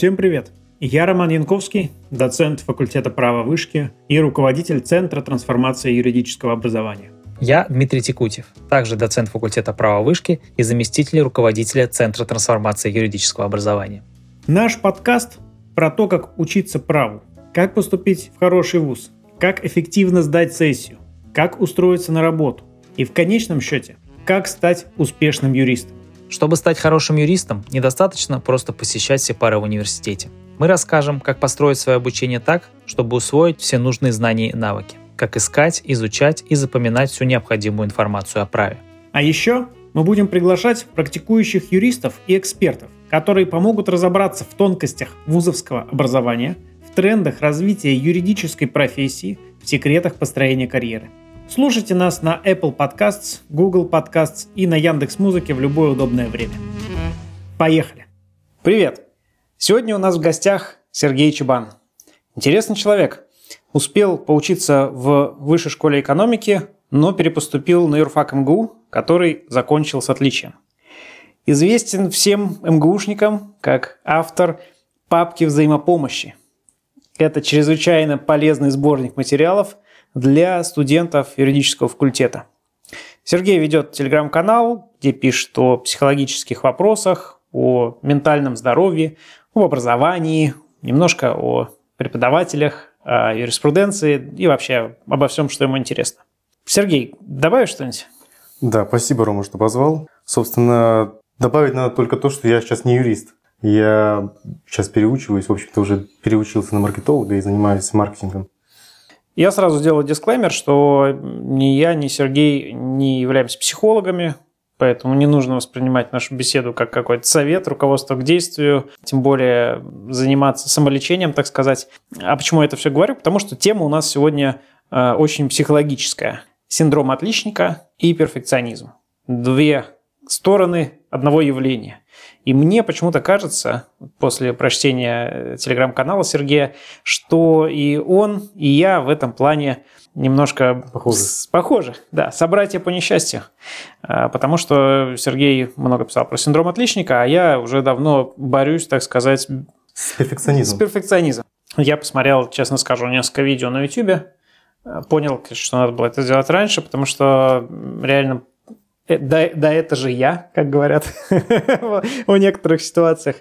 Всем привет! Я Роман Янковский, доцент факультета права вышки и руководитель Центра трансформации юридического образования. Я Дмитрий Текутев, также доцент факультета права вышки и заместитель руководителя Центра трансформации юридического образования. Наш подкаст про то, как учиться праву, как поступить в хороший вуз, как эффективно сдать сессию, как устроиться на работу и в конечном счете, как стать успешным юристом. Чтобы стать хорошим юристом, недостаточно просто посещать все пары в университете. Мы расскажем, как построить свое обучение так, чтобы усвоить все нужные знания и навыки, как искать, изучать и запоминать всю необходимую информацию о праве. А еще мы будем приглашать практикующих юристов и экспертов, которые помогут разобраться в тонкостях вузовского образования, в трендах развития юридической профессии, в секретах построения карьеры – Слушайте нас на Apple Podcasts, Google Podcasts и на Яндекс Музыке в любое удобное время. Поехали! Привет! Сегодня у нас в гостях Сергей Чебан. Интересный человек. Успел поучиться в высшей школе экономики, но перепоступил на юрфак МГУ, который закончил с отличием. Известен всем МГУшникам как автор папки взаимопомощи. Это чрезвычайно полезный сборник материалов – для студентов юридического факультета. Сергей ведет телеграм-канал, где пишет о психологических вопросах, о ментальном здоровье, об образовании, немножко о преподавателях, о юриспруденции и вообще обо всем, что ему интересно. Сергей, добавишь что-нибудь? Да, спасибо, Рома, что позвал. Собственно, добавить надо только то, что я сейчас не юрист. Я сейчас переучиваюсь, в общем-то, уже переучился на маркетолога и занимаюсь маркетингом. Я сразу сделаю дисклеймер, что ни я, ни Сергей не являемся психологами, поэтому не нужно воспринимать нашу беседу как какой-то совет, руководство к действию, тем более заниматься самолечением, так сказать. А почему я это все говорю? Потому что тема у нас сегодня э, очень психологическая. Синдром отличника и перфекционизм. Две стороны одного явления. И мне почему-то кажется, после прочтения э, телеграм-канала Сергея, что и он, и я в этом плане немножко похожи. С, похожи, да, собратья по несчастью. А, потому что Сергей много писал про синдром отличника, а я уже давно борюсь, так сказать, с перфекционизмом. С перфекционизмом. Я посмотрел, честно скажу, несколько видео на YouTube, э, понял, что надо было это сделать раньше, потому что реально да, да это же я, как говорят в некоторых ситуациях.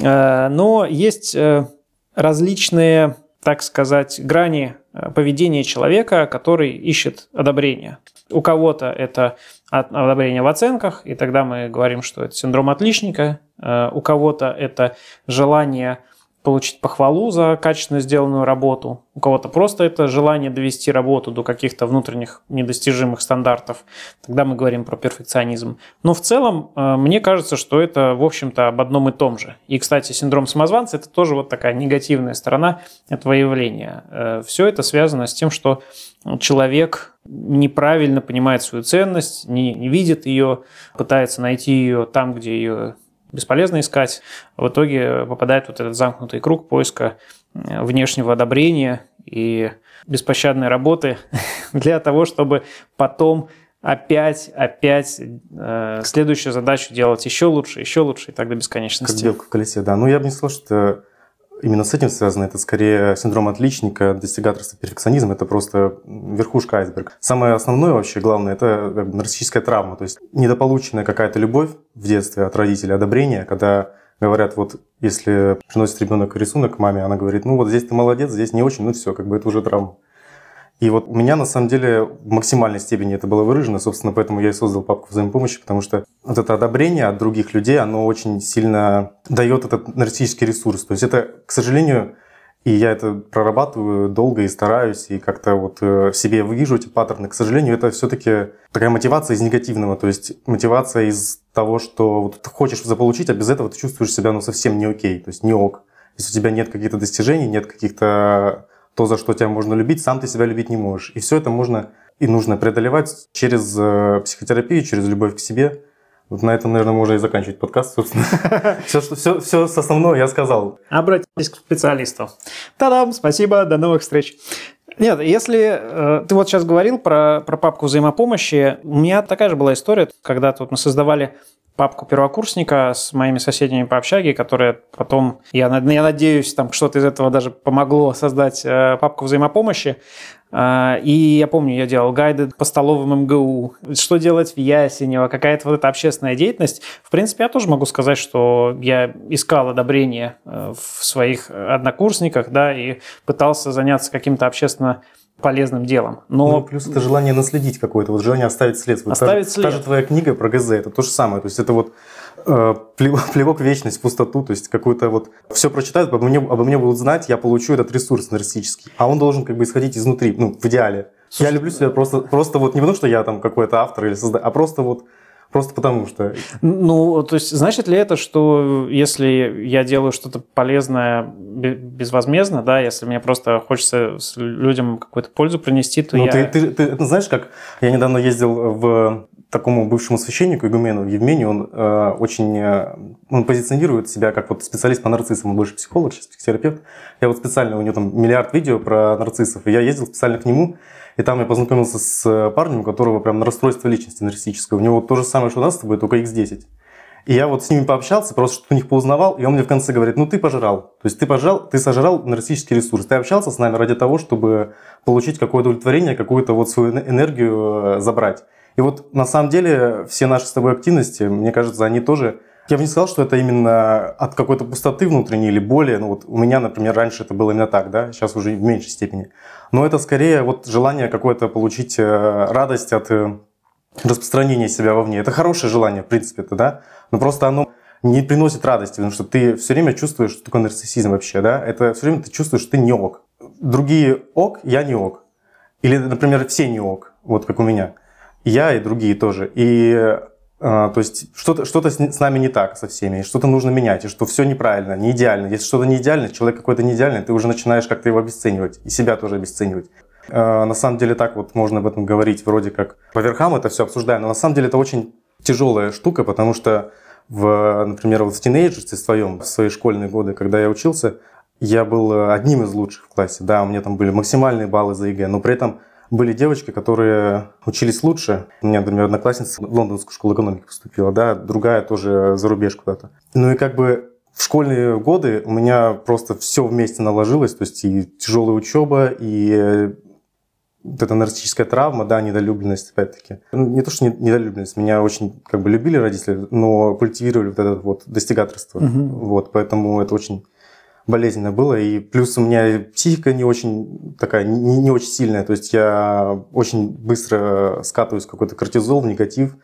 Э, но есть э, различные, так сказать, грани поведения человека, который ищет одобрение. У кого-то это одобрение в оценках, и тогда мы говорим, что это синдром отличника. У кого-то это желание получить похвалу за качественно сделанную работу. У кого-то просто это желание довести работу до каких-то внутренних недостижимых стандартов. Тогда мы говорим про перфекционизм. Но в целом, э, мне кажется, что это, в общем-то, об одном и том же. И, кстати, синдром самозванца – это тоже вот такая негативная сторона этого явления. Э, Все это связано с тем, что человек неправильно понимает свою ценность, не, не видит ее, пытается найти ее там, где ее бесполезно искать. В итоге попадает вот этот замкнутый круг поиска э, внешнего одобрения и беспощадной работы для того, чтобы потом опять, опять э, следующую задачу делать еще лучше, еще лучше и так до бесконечности. Как белка в колесе, да. Ну, я бы не сказал, что именно с этим связано. Это скорее синдром отличника, достигаторство, перфекционизм. Это просто верхушка айсберга. Самое основное вообще, главное, это как бы нарциссическая травма. То есть недополученная какая-то любовь в детстве от родителей, одобрение, когда говорят, вот если приносит ребенок рисунок маме, она говорит, ну вот здесь ты молодец, здесь не очень, ну все, как бы это уже травма. И вот у меня на самом деле в максимальной степени это было выражено, собственно, поэтому я и создал папку взаимопомощи, потому что вот это одобрение от других людей, оно очень сильно дает этот нарциссический ресурс. То есть это, к сожалению, и я это прорабатываю долго и стараюсь, и как-то вот в э, себе вижу эти паттерны. К сожалению, это все-таки такая мотивация из негативного, то есть мотивация из того, что вот ты хочешь заполучить, а без этого ты чувствуешь себя ну, совсем не окей, то есть не ок. Если у тебя нет каких-то достижений, нет каких-то то, за что тебя можно любить, сам ты себя любить не можешь. И все это можно и нужно преодолевать через э, психотерапию, через любовь к себе. Вот на этом, наверное, можно и заканчивать подкаст, собственно. все, все, все с основного я сказал. Обратитесь к специалисту. Та-дам, спасибо, до новых встреч. Нет, если э, ты вот сейчас говорил про, про папку взаимопомощи, у меня такая же была история, когда вот мы создавали папку первокурсника с моими соседями по общаге, которые потом, я, я надеюсь, там что-то из этого даже помогло создать э, папку взаимопомощи. Э, и я помню, я делал гайды по столовым МГУ, что делать в Ясенево, какая-то вот эта общественная деятельность. В принципе, я тоже могу сказать, что я искал одобрение э, в своих однокурсниках, да, и пытался заняться каким-то общественно полезным делом. Но ну, плюс это желание наследить какое-то, вот желание оставить след. Вот оставить та, след. Та же твоя книга про ГЗ, это то же самое. То есть это вот э, плевок в вечность, в пустоту, то есть какую-то вот... Все прочитают, обо мне, обо мне будут знать, я получу этот ресурс нарциссический. А он должен как бы исходить изнутри, ну, в идеале. Слушай, я люблю себя просто, просто вот не потому, что я там какой-то автор или создатель, а просто вот Просто потому что... Ну, то есть, значит ли это, что если я делаю что-то полезное безвозмездно, да, если мне просто хочется людям какую-то пользу принести, то ну, я... Ты, ты, ты, ты знаешь, как я недавно ездил в такому бывшему священнику Игумену Евмению, он э, очень, э, он позиционирует себя как вот специалист по нарциссам, он больше психолог, сейчас психотерапевт. Я вот специально, у него там миллиард видео про нарциссов, и я ездил специально к нему, и там я познакомился с э, парнем, у которого прям на расстройство личности нарциссическое. У него то же самое, что у нас с тобой, только X10. И я вот с ними пообщался, просто что-то у них поузнавал, и он мне в конце говорит, ну ты пожрал. То есть ты пожрал, ты сожрал нарциссический ресурс. Ты общался с нами ради того, чтобы получить какое-то удовлетворение, какую-то вот свою энергию э, забрать. И вот на самом деле все наши с тобой активности, мне кажется, они тоже я бы не сказал, что это именно от какой-то пустоты внутренней или боли. Ну вот у меня, например, раньше это было именно так, да, сейчас уже в меньшей степени. Но это скорее вот желание какое-то получить э, радость от э, распространения себя вовне. Это хорошее желание, в принципе, это, да, но просто оно не приносит радости, потому что ты все время чувствуешь, что такое нарциссизм вообще, да, это все время ты чувствуешь, что ты не ок. Другие ок, я не ок. Или, например, все не ок, вот как у меня. Я и другие тоже. И а, то есть что-то что с нами не так со всеми, что-то нужно менять, и что все неправильно, не идеально. Если что-то не идеально, человек какой-то не идеальный, ты уже начинаешь как-то его обесценивать, и себя тоже обесценивать. А, на самом деле так вот можно об этом говорить, вроде как по верхам это все обсуждаем, но на самом деле это очень тяжелая штука, потому что, в, например, вот в тинейджерстве своем, в свои школьные годы, когда я учился, я был одним из лучших в классе. Да, у меня там были максимальные баллы за ЕГЭ, но при этом были девочки, которые учились лучше. У меня, например, одноклассница в лондонскую школу экономики поступила, да, другая тоже за рубеж куда-то. Ну и как бы в школьные годы у меня просто все вместе наложилось, то есть и тяжелая учеба, и вот эта нарциссическая травма, да, недолюбленность, опять-таки. Ну, не то, что недолюбленность, меня очень как бы любили родители, но культивировали вот это вот достигаторство. Угу. Вот, поэтому это очень болезненно было. И плюс у меня психика не очень такая, не, не очень сильная. То есть я очень быстро скатываюсь в какой-то кортизол, в негатив.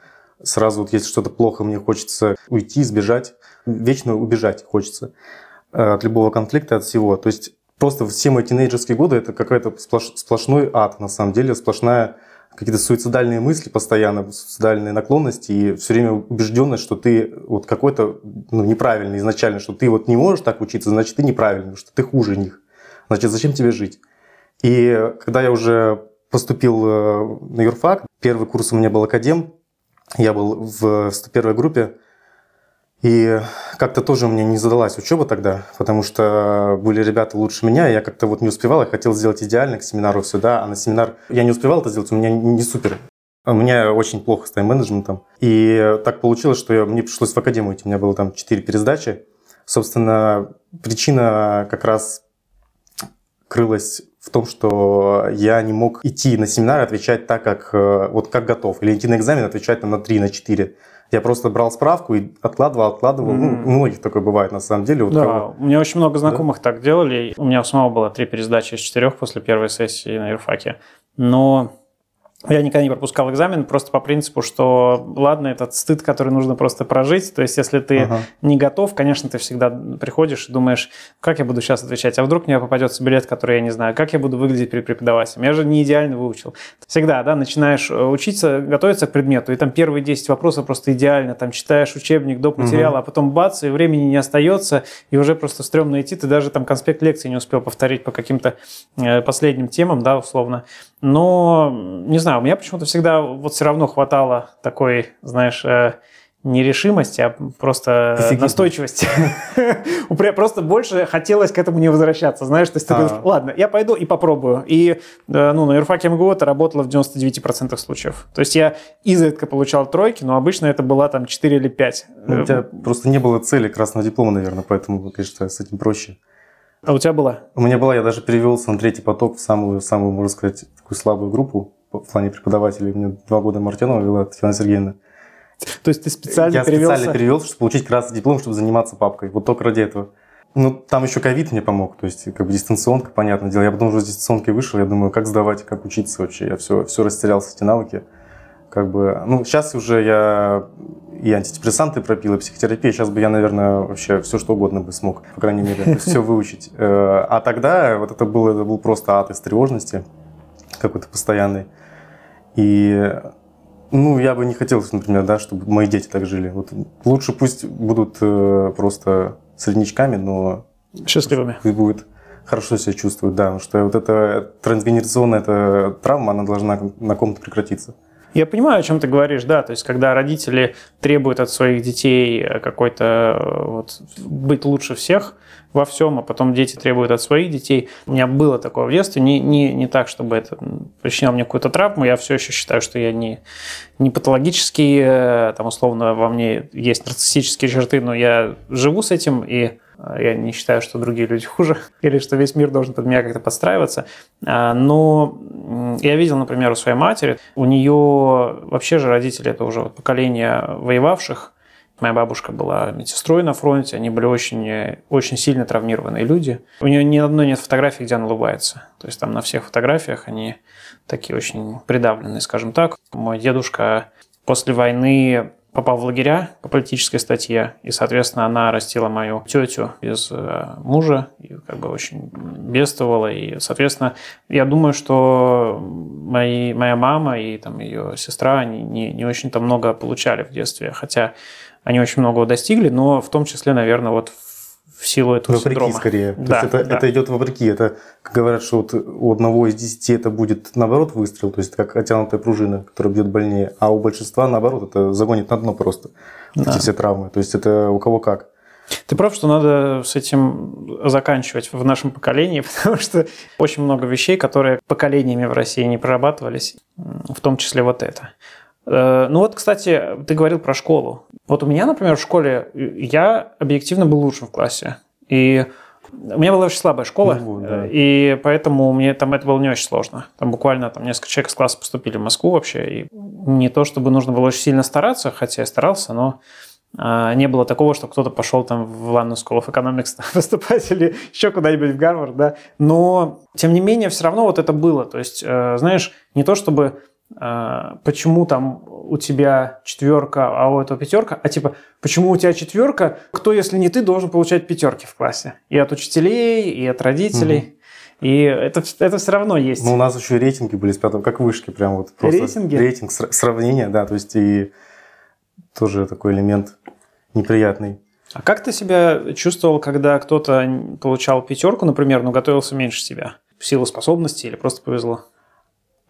Сразу вот если что-то плохо, мне хочется уйти, сбежать. Вечно убежать хочется э, от любого конфликта, от всего. То есть просто все мои тинейджерские годы это какой-то сплош, сплошной ад, на самом деле, сплошная какие-то суицидальные мысли постоянно, суицидальные наклонности и все время убежденность, что ты вот какой-то ну, неправильный изначально, что ты вот не можешь так учиться, значит, ты неправильный, что ты хуже них. Значит, зачем тебе жить? И когда я уже поступил э, на юрфак, первый курс у меня был академ, я был в 101 группе, и как-то тоже мне не задалась учеба тогда, потому что были ребята лучше меня, и я как-то вот не успевал, я хотел сделать идеально к семинару все, да, а на семинар я не успевал это сделать, у меня не супер. У меня очень плохо с тайм-менеджментом. И так получилось, что я, мне пришлось в академию идти, у меня было там 4 пересдачи. Собственно, причина как раз крылась в том, что я не мог идти на семинар отвечать так, как, э, вот как готов. Или идти на экзамен, отвечать там на 3, на 4. Я просто брал справку и откладывал, откладывал. Mm-hmm. Ну, у многих такое бывает на самом деле. Вот да, кого... у меня очень много знакомых да? так делали. У меня у самого было три пересдачи из четырех после первой сессии на юрфаке. Но я никогда не пропускал экзамен просто по принципу, что ладно, этот стыд, который нужно просто прожить. То есть, если ты ага. не готов, конечно, ты всегда приходишь и думаешь, как я буду сейчас отвечать, а вдруг мне попадется билет, который я не знаю, как я буду выглядеть при преподавателем. Я же не идеально выучил. Всегда, да, начинаешь э, учиться, готовиться к предмету, и там первые 10 вопросов просто идеально, там читаешь учебник, доп. материал, угу. а потом бац, и времени не остается, и уже просто стрёмно идти, ты даже там конспект лекции не успел повторить по каким-то э, последним темам, да, условно. Но, не знаю, у меня почему-то всегда вот все равно хватало такой, знаешь, э, не решимость, а просто Офигеть. настойчивость. Упря- Просто больше хотелось к этому не возвращаться, знаешь, то есть ты А. говоришь, ладно, я пойду и попробую. И э, ну, на юрфаке МГУ это работало в 99% случаев. То есть я изредка получал тройки, но обычно это была там 4 или 5. Ну, у тебя просто не было цели красного диплома, наверное, поэтому, конечно, с этим проще. А у тебя была? У меня была, я даже перевелся на третий поток в самую, самую, можно сказать, такую слабую группу в плане преподавателей. У меня два года Мартенова вела Татьяна Сергеевна. То есть ты специально я перевелся? специально перевелся, чтобы получить красный диплом, чтобы заниматься папкой. Вот только ради этого. Ну, там еще ковид мне помог, то есть как бы дистанционка, понятное дело. Я потом уже с дистанционкой вышел, я думаю, как сдавать, как учиться вообще. Я все, все растерялся, эти навыки. Как бы, ну, сейчас уже я и антидепрессанты пропил, и психотерапия. Сейчас бы я, наверное, вообще все что угодно бы смог, по крайней мере, все выучить. Э, А тогда вот это был, это был просто ад из тревожности какой-то постоянный. И ну, я бы не хотел, например, да, чтобы мои дети так жили. Вот лучше пусть будут э, просто среднячками, но Счастливыми. пусть будет хорошо себя чувствовать, да, потому что вот эта трансгенерационная эта травма, она должна на ком-то прекратиться. Я понимаю, о чем ты говоришь, да, то есть когда родители требуют от своих детей э, какой-то э, вот быть лучше всех во всем, а потом дети требуют от своих детей. У меня было такое в детстве, не, не, не так, чтобы это причиняло мне какую-то травму, я все еще считаю, что я не, не патологический, э, там условно во мне есть нарциссические черты, но я живу с этим, и я не считаю, что другие люди хуже, или что весь мир должен под меня как-то подстраиваться. А, Но я видел, например, у своей матери, у нее вообще же родители, это уже поколение воевавших, Моя бабушка была медсестрой на фронте, они были очень, очень сильно травмированные люди. У нее ни одной нет фотографии, где она улыбается. То есть там на всех фотографиях они такие очень придавленные, скажем так. Мой дедушка после войны попал в лагеря по политической статье, и, соответственно, она растила мою тетю без э, мужа, и как бы очень бедствовала, и, соответственно, я думаю, что мои, моя мама и там ее сестра, они не, не очень-то много получали в детстве, хотя они очень многого достигли, но в том числе, наверное, вот в- в силу этого Вопреки синдрома. скорее. То Да, есть это, да. это идет вопреки. Это как говорят, что вот у одного из десяти это будет наоборот выстрел, то есть как оттянутая пружина, которая бьет больнее, а у большинства наоборот это загонит на дно просто Да. эти все травмы. То есть это у кого как. Ты прав, что надо с этим заканчивать в нашем поколении, потому что очень много вещей, которые поколениями в России не прорабатывались, в том числе вот это. Э, Ну вот, кстати, ты говорил про школу. Вот у меня, например, в школе э, я объективно был лучшим в классе. И у меня была очень слабая школа, Ну да. и поэтому мне там это было не очень сложно. Там буквально там несколько человек из класса поступили в Москву вообще, и не то чтобы нужно было очень сильно стараться, хотя я старался, но а, не было такого, что кто-то пошел там в London School of Economics поступать или еще куда-нибудь в Гарвард, да. Но, тем не менее, все равно вот это было. То есть, э, знаешь, не то чтобы почему там у тебя четверка, а у этого пятерка, а типа, почему у тебя четверка, кто, если не ты, должен получать пятерки в классе? И от учителей, и от родителей. И это, это все равно есть. Ну, у нас еще рейтинги были с пятого, как вышки, прям вот просто Рейтинги? рейтинг, сра- сравнение, да, то есть и тоже такой элемент неприятный. А как ты себя чувствовал, когда кто-то получал пятерку, например, но готовился меньше тебя? В силу способностей или просто повезло?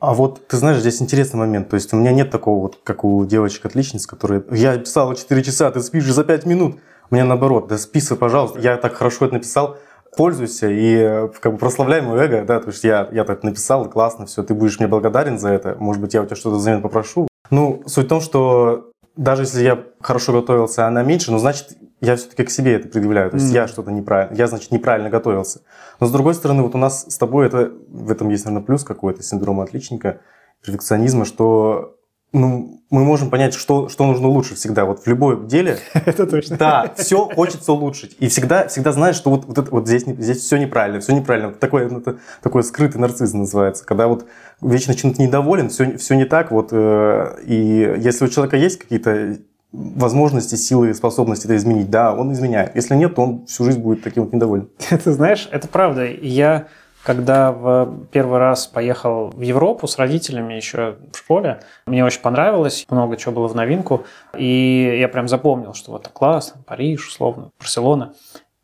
А вот, ты знаешь, здесь интересный момент. То есть у меня нет такого вот, как у девочек-отличниц, которые... Я писала 4 часа, ты спишь за 5 минут. У меня наоборот, да списывай, пожалуйста. Я так хорошо это написал, пользуйся и э, как бы прославляй мое эго, да, то есть я, я так написал, классно, все, ты будешь мне благодарен за это. Может быть, я у тебя что-то взамен попрошу. Ну, суть в том, что даже если я хорошо готовился, а она меньше, ну, значит, я все-таки к себе это предъявляю. То есть Мгм. я что-то неправильно, я, значит, неправильно готовился. Но с другой стороны, вот у нас с тобой это, в этом есть, наверное, плюс какой-то синдрома отличника, перфекционизма, что ну, мы можем понять, что, что нужно лучше всегда. Вот в любом деле, Это точно. да, все хочется улучшить. И всегда, всегда знаешь, что вот, вот, это, вот здесь, здесь все неправильно, все неправильно. Вот Такой, ну, это, такой скрытый нарцисс называется. Когда вот вечно чем-то недоволен, все, все не так. Вот, э, и если у человека есть какие-то возможности, силы, способности это изменить, да, он изменяет. Если нет, то он всю жизнь будет таким вот недоволен. Ты знаешь, это правда. Я, когда в первый раз поехал в Европу с родителями еще в школе, мне очень понравилось, много чего было в новинку, и я прям запомнил, что вот класс, Париж, условно, Барселона.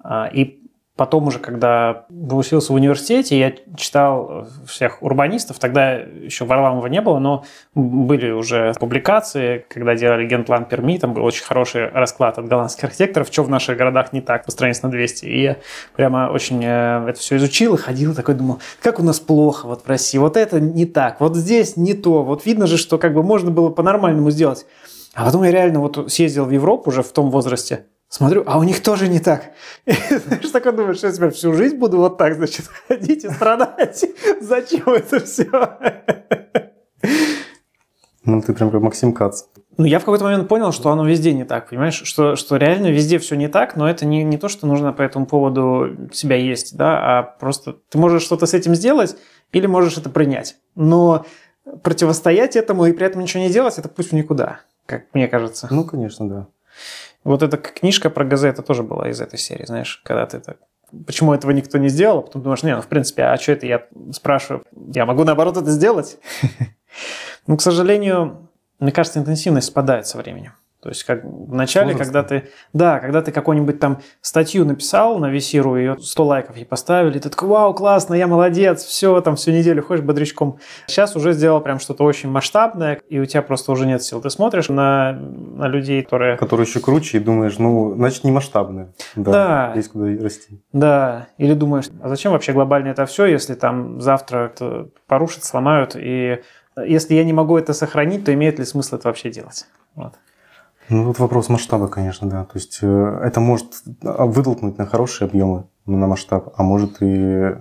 А, И потом уже, когда учился в университете, я читал всех урбанистов, тогда еще Варламова не было, но были уже публикации, когда делали генплан Перми, там был очень хороший расклад от голландских архитекторов, что в наших городах не так, по странице на 200. И я прямо очень э, это все изучил и ходил такой, думал, как у нас плохо вот в России, вот это не так, вот здесь не то, вот видно же, что как бы можно было по-нормальному сделать. А потом я реально вот съездил в Европу уже в том возрасте, смотрю, а у них тоже не так. И, знаешь, такой думаешь, что я теперь всю жизнь буду вот так, значит, ходить и страдать. Зачем это все? Ну, ты прям как Максим Кац. Ну, я в какой-то момент понял, что оно везде не так, понимаешь? Что, что реально везде все не так, но это не, не то, что нужно по этому поводу себя есть, да, а просто ты можешь что-то с этим сделать или можешь это принять. Но противостоять этому и при этом ничего не делать, это путь в никуда, как мне кажется. Ну, конечно, да. Вот эта книжка про ГЗ, это тоже была из этой серии, знаешь, когда ты так почему этого никто не сделал, а потом думаешь, не, ну, в принципе, а что это я спрашиваю? Я могу, наоборот, это сделать? Ну, к сожалению, мне кажется, интенсивность спадает со временем. То есть, как в начале, когда ты, да, когда ты какую-нибудь там статью написал на Весиру, ее 100 лайков ей поставили, ты такой, вау, классно, я молодец, все, там всю неделю ходишь бодрячком. Сейчас уже сделал прям что-то очень масштабное, и у тебя просто уже нет сил. Ты смотришь на, на людей, которые... Которые еще круче, и думаешь, ну, значит, не масштабное. Да, да. Есть куда расти. Да, или думаешь, а зачем вообще глобально это все, если там завтра это порушат, сломают, и если я не могу это сохранить, то имеет ли смысл это вообще делать? Вот. Ну, тут вопрос масштаба, конечно, да. То есть э, это может вытолкнуть на хорошие объемы, на масштаб, а может и...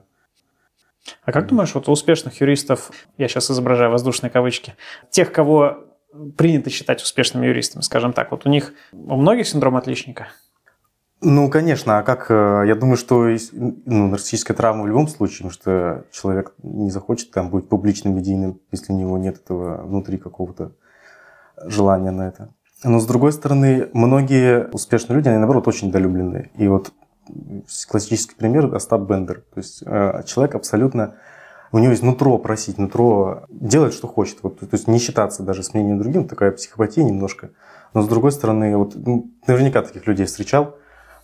А как думаешь, вот у успешных юристов, я сейчас изображаю воздушные кавычки, тех, кого принято считать успешными юристами, скажем так, вот у них у многих синдром отличника? Ну, конечно, а как, э, я думаю, что ну, нарциссическая травма в любом случае, потому что человек не захочет там быть публичным, медийным, если у него нет этого внутри какого-то желания на это. Но с другой стороны, многие успешные люди, они наоборот очень долюбленные. И вот классический пример Остап Бендер. То есть э, человек абсолютно у него есть нутро просить, нутро делать, что хочет. Вот, то есть не считаться даже с мнением другим, такая психопатия немножко. Но с другой стороны, вот наверняка таких людей встречал,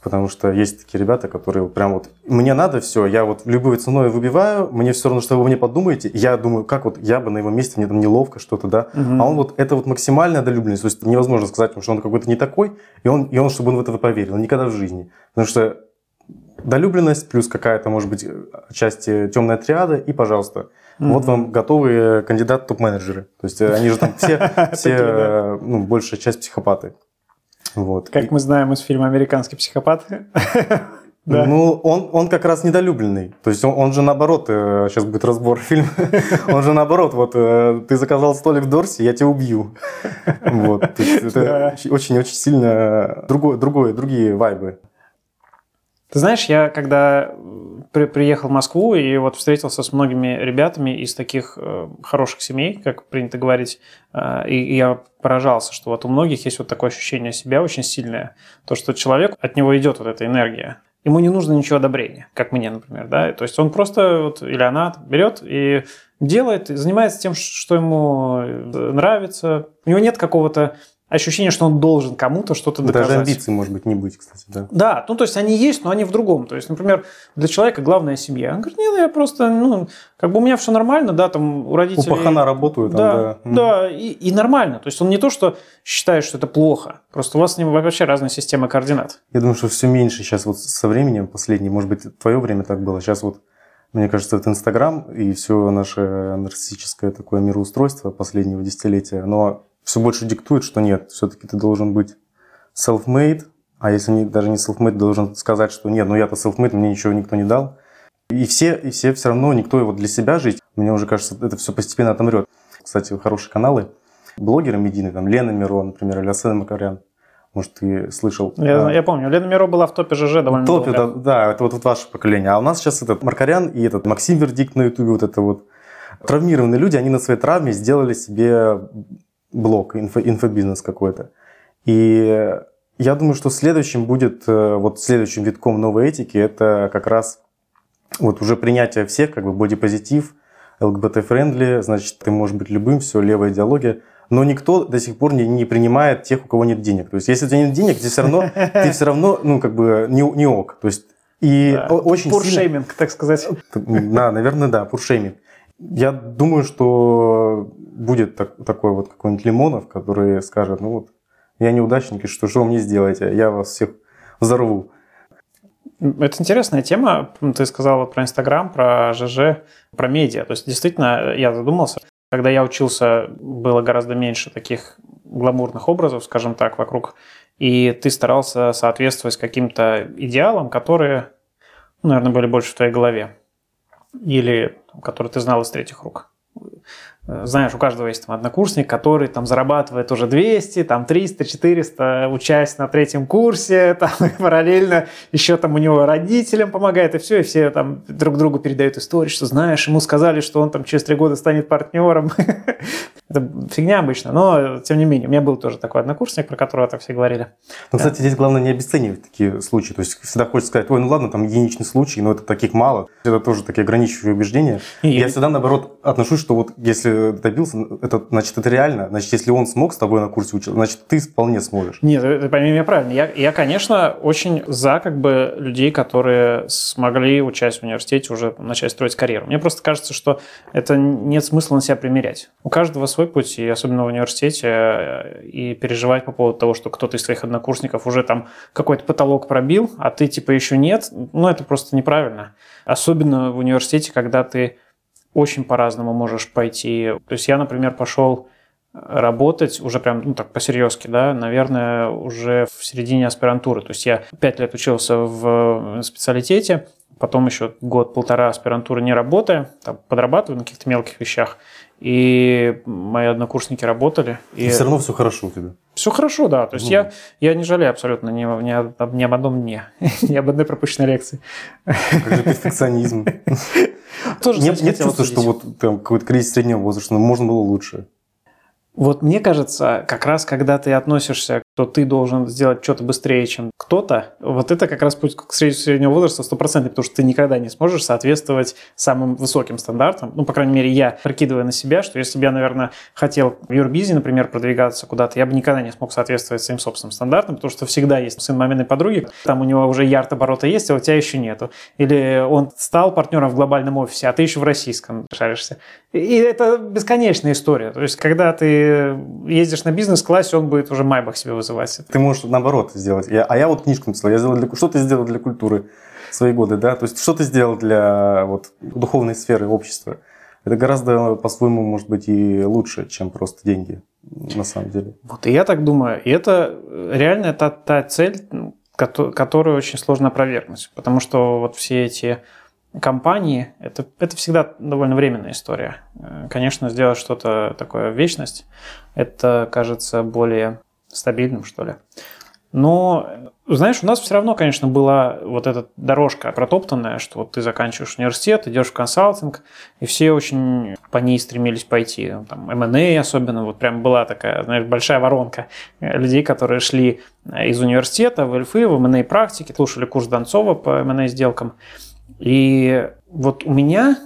Потому что есть такие ребята, которые прям вот, мне надо все, я вот любой ценой выбиваю, мне все равно, что вы мне подумаете. Я думаю, как вот я бы на его месте, мне там неловко что-то, да. Угу. А он вот, это вот максимальная долюбленность. То есть невозможно сказать что он какой-то не такой, и он, и он, чтобы он в это поверил. Никогда в жизни. Потому что долюбленность плюс какая-то, может быть, части темная триада, и, пожалуйста, mm вот вам готовые кандидат топ-менеджеры. То есть они же там все, все ну, большая часть психопаты. Вот. Как мы знаем из фильма «Американский психопат». Да. Ну, он, он как раз недолюбленный. То есть он, он же наоборот, сейчас э, будет разбор фильма, он же наоборот, вот э, ты заказал столик в Дорси, я тебя убью. Вот. Это очень-очень сильно другое, другие вайбы. Ты знаешь, я когда при, приехал в Москву и вот встретился с многими ребятами из таких э, хороших семей, как принято говорить, э, и, и я поражался, что вот у многих есть вот такое ощущение себя очень сильное, то, что человек, от него идет вот эта энергия. Ему не нужно ничего одобрения, как мне, например, да, то есть он просто, вот, или она берет и делает, занимается тем, что ему нравится. У него нет какого-то ощущение, что он должен кому-то что-то доказать. Даже амбиций, может быть, не быть, кстати, да. Да, ну то есть они есть, но они в другом. То есть, например, для человека главная семья. Он говорит, нет, я просто, ну, как бы у меня все нормально, да, там у родителей... У пахана работают. Да, там, да, да и, и нормально. То есть он не то, что считает, что это плохо, просто у вас с ним вообще разная система координат. Я думаю, что все меньше сейчас вот со временем, последнее, может быть, твое время так было, сейчас вот мне кажется, это Инстаграм и все наше нарциссическое такое мироустройство последнего десятилетия, но все больше диктует, что нет, все-таки ты должен быть self-made, а если не, даже не self-made, должен сказать, что нет, ну я-то self-made, мне ничего никто не дал. И все, и все все равно, никто его для себя жить. Мне уже кажется, это все постепенно отомрет. Кстати, хорошие каналы. Блогеры медийные, там Лена Миро, например, или Асена Макарян. Может, ты слышал? Я, а, я помню, Лена Миро была в топе ЖЖ довольно топе, да, да, это вот, вот ваше поколение. А у нас сейчас этот Маркарян и этот Максим Вердикт на Ютубе, вот это вот травмированные люди, они на своей травме сделали себе блок, инфо, инфобизнес какой-то. И я думаю, что следующим будет, э, вот следующим витком новой этики, это как раз вот уже принятие всех, как бы бодипозитив, ЛГБТ- friendly, значит, ты можешь быть любым, все, левая идеология. Но никто до сих пор не, не принимает тех, у кого нет денег. То есть, если у тебя нет денег, ты все равно, ты все равно ну, как бы не, не ок. То есть, И Да. очень сильно... Пуршейминг, так сказать. Да, наверное, да, пуршейминг. Я думаю, что будет так- такой вот какой-нибудь Лимонов, который скажет, ну вот, я неудачник, что, что вы мне сделаете? Я вас всех взорву. Это интересная тема. Ты сказала про Инстаграм, про ЖЖ, про медиа. То есть, действительно, я задумался. Когда я учился, было гораздо меньше таких гламурных образов, скажем так, вокруг. И ты старался соответствовать каким-то идеалам, которые, ну, наверное, были больше в твоей голове. Или которые ты знал из третьих рук. Э, Знаешь, у каждого есть там однокурсник, который там зарабатывает уже 200, там 300, 400, учась на третьем курсе, там и параллельно еще там у него родителям помогает, и все, и все там друг другу передают историю, что знаешь, ему сказали, что он там через три года станет партнером. Это фигня обычно, но тем не менее, у меня был тоже такой однокурсник, про которого так все говорили. Но, кстати, здесь главное не обесценивать такие случаи. То есть всегда хочется сказать, ой, ну ладно, там единичный случай, но это таких мало. Это тоже такие ограничивающие убеждения. И- Я всегда, наоборот, отношусь, что вот если добился, это значит, это реально. Значит, если он смог с тобой на курсе учиться, значит, ты вполне сможешь. Нет, это пойми меня правильно. Я, я, конечно, очень за как бы людей, которые смогли, учась в университете, уже начать строить карьеру. Мне просто кажется, что это нет смысла на себя примерять. У каждого свой путь, и особенно в университете, э, и переживать по поводу того, что кто-то из твоих однокурсников уже там какой-то потолок пробил, а ты типа еще нет, ну это просто неправильно. Особенно в университете, когда ты очень по-разному можешь пойти. То есть я, например, пошел работать уже прям, ну так, по-серьезки, да, наверное, уже в середине аспирантуры. То есть я пять лет учился в специалитете, потом еще год-полтора аспирантуры не работая, там, подрабатываю на каких-то мелких вещах, и мои однокурсники работали. И И все равно все хорошо у тебя. все хорошо, да. То есть Ну. я, я не жалею абсолютно ни, ни, ни об одном дне, ни об одной пропущенной лекции. Как же перфекционизм. Тоже, Нет нет чувства, что обсудить. вот там какой-то кризис среднего возраста, но можно было лучше. Вот мне кажется, как раз когда ты относишься, что ты должен сделать что-то быстрее, чем кто-то, вот это как раз путь к сред- среднего возраста стопроцентный, потому что ты никогда не сможешь соответствовать самым высоким стандартам. Ну, по крайней мере, я прикидываю на себя, что если бы я, наверное, хотел в Юрбизе, например, продвигаться куда-то, я бы никогда не смог соответствовать своим собственным стандартам, потому что всегда есть сын маминой подруги, там у него уже ярд оборота есть, а у тебя еще нету. Или он стал партнером в глобальном офисе, а ты еще в российском шаришься. И это бесконечная история. То есть, когда ты ездишь на бизнес-классе, он будет уже Майбах себе вызывать. Ты можешь наоборот сделать. Я- а я вот книжку написал. Я сделал для, что ты сделал для культуры свои годы, да? То есть что ты сделал для вот, духовной сферы общества? Это гораздо по-своему может быть и лучше, чем просто деньги на самом деле. Вот и я так думаю. И это реально та, та цель, ну, кото- которую очень сложно опровергнуть. Потому что вот все эти компании, это, это всегда довольно временная история. Э, Конечно, сделать что-то такое в вечность, это кажется более стабильным, что ли. Но, знаешь, у нас все равно, конечно, была вот эта дорожка протоптанная, что вот ты заканчиваешь университет, идешь в консалтинг, и все очень по ней стремились пойти. Ну, Там M&A особенно, вот прям была такая, знаешь, большая воронка э, людей, которые шли э, из университета в ЛФИ, в M&A практике, слушали курс Донцова по M&A сделкам. И вот у меня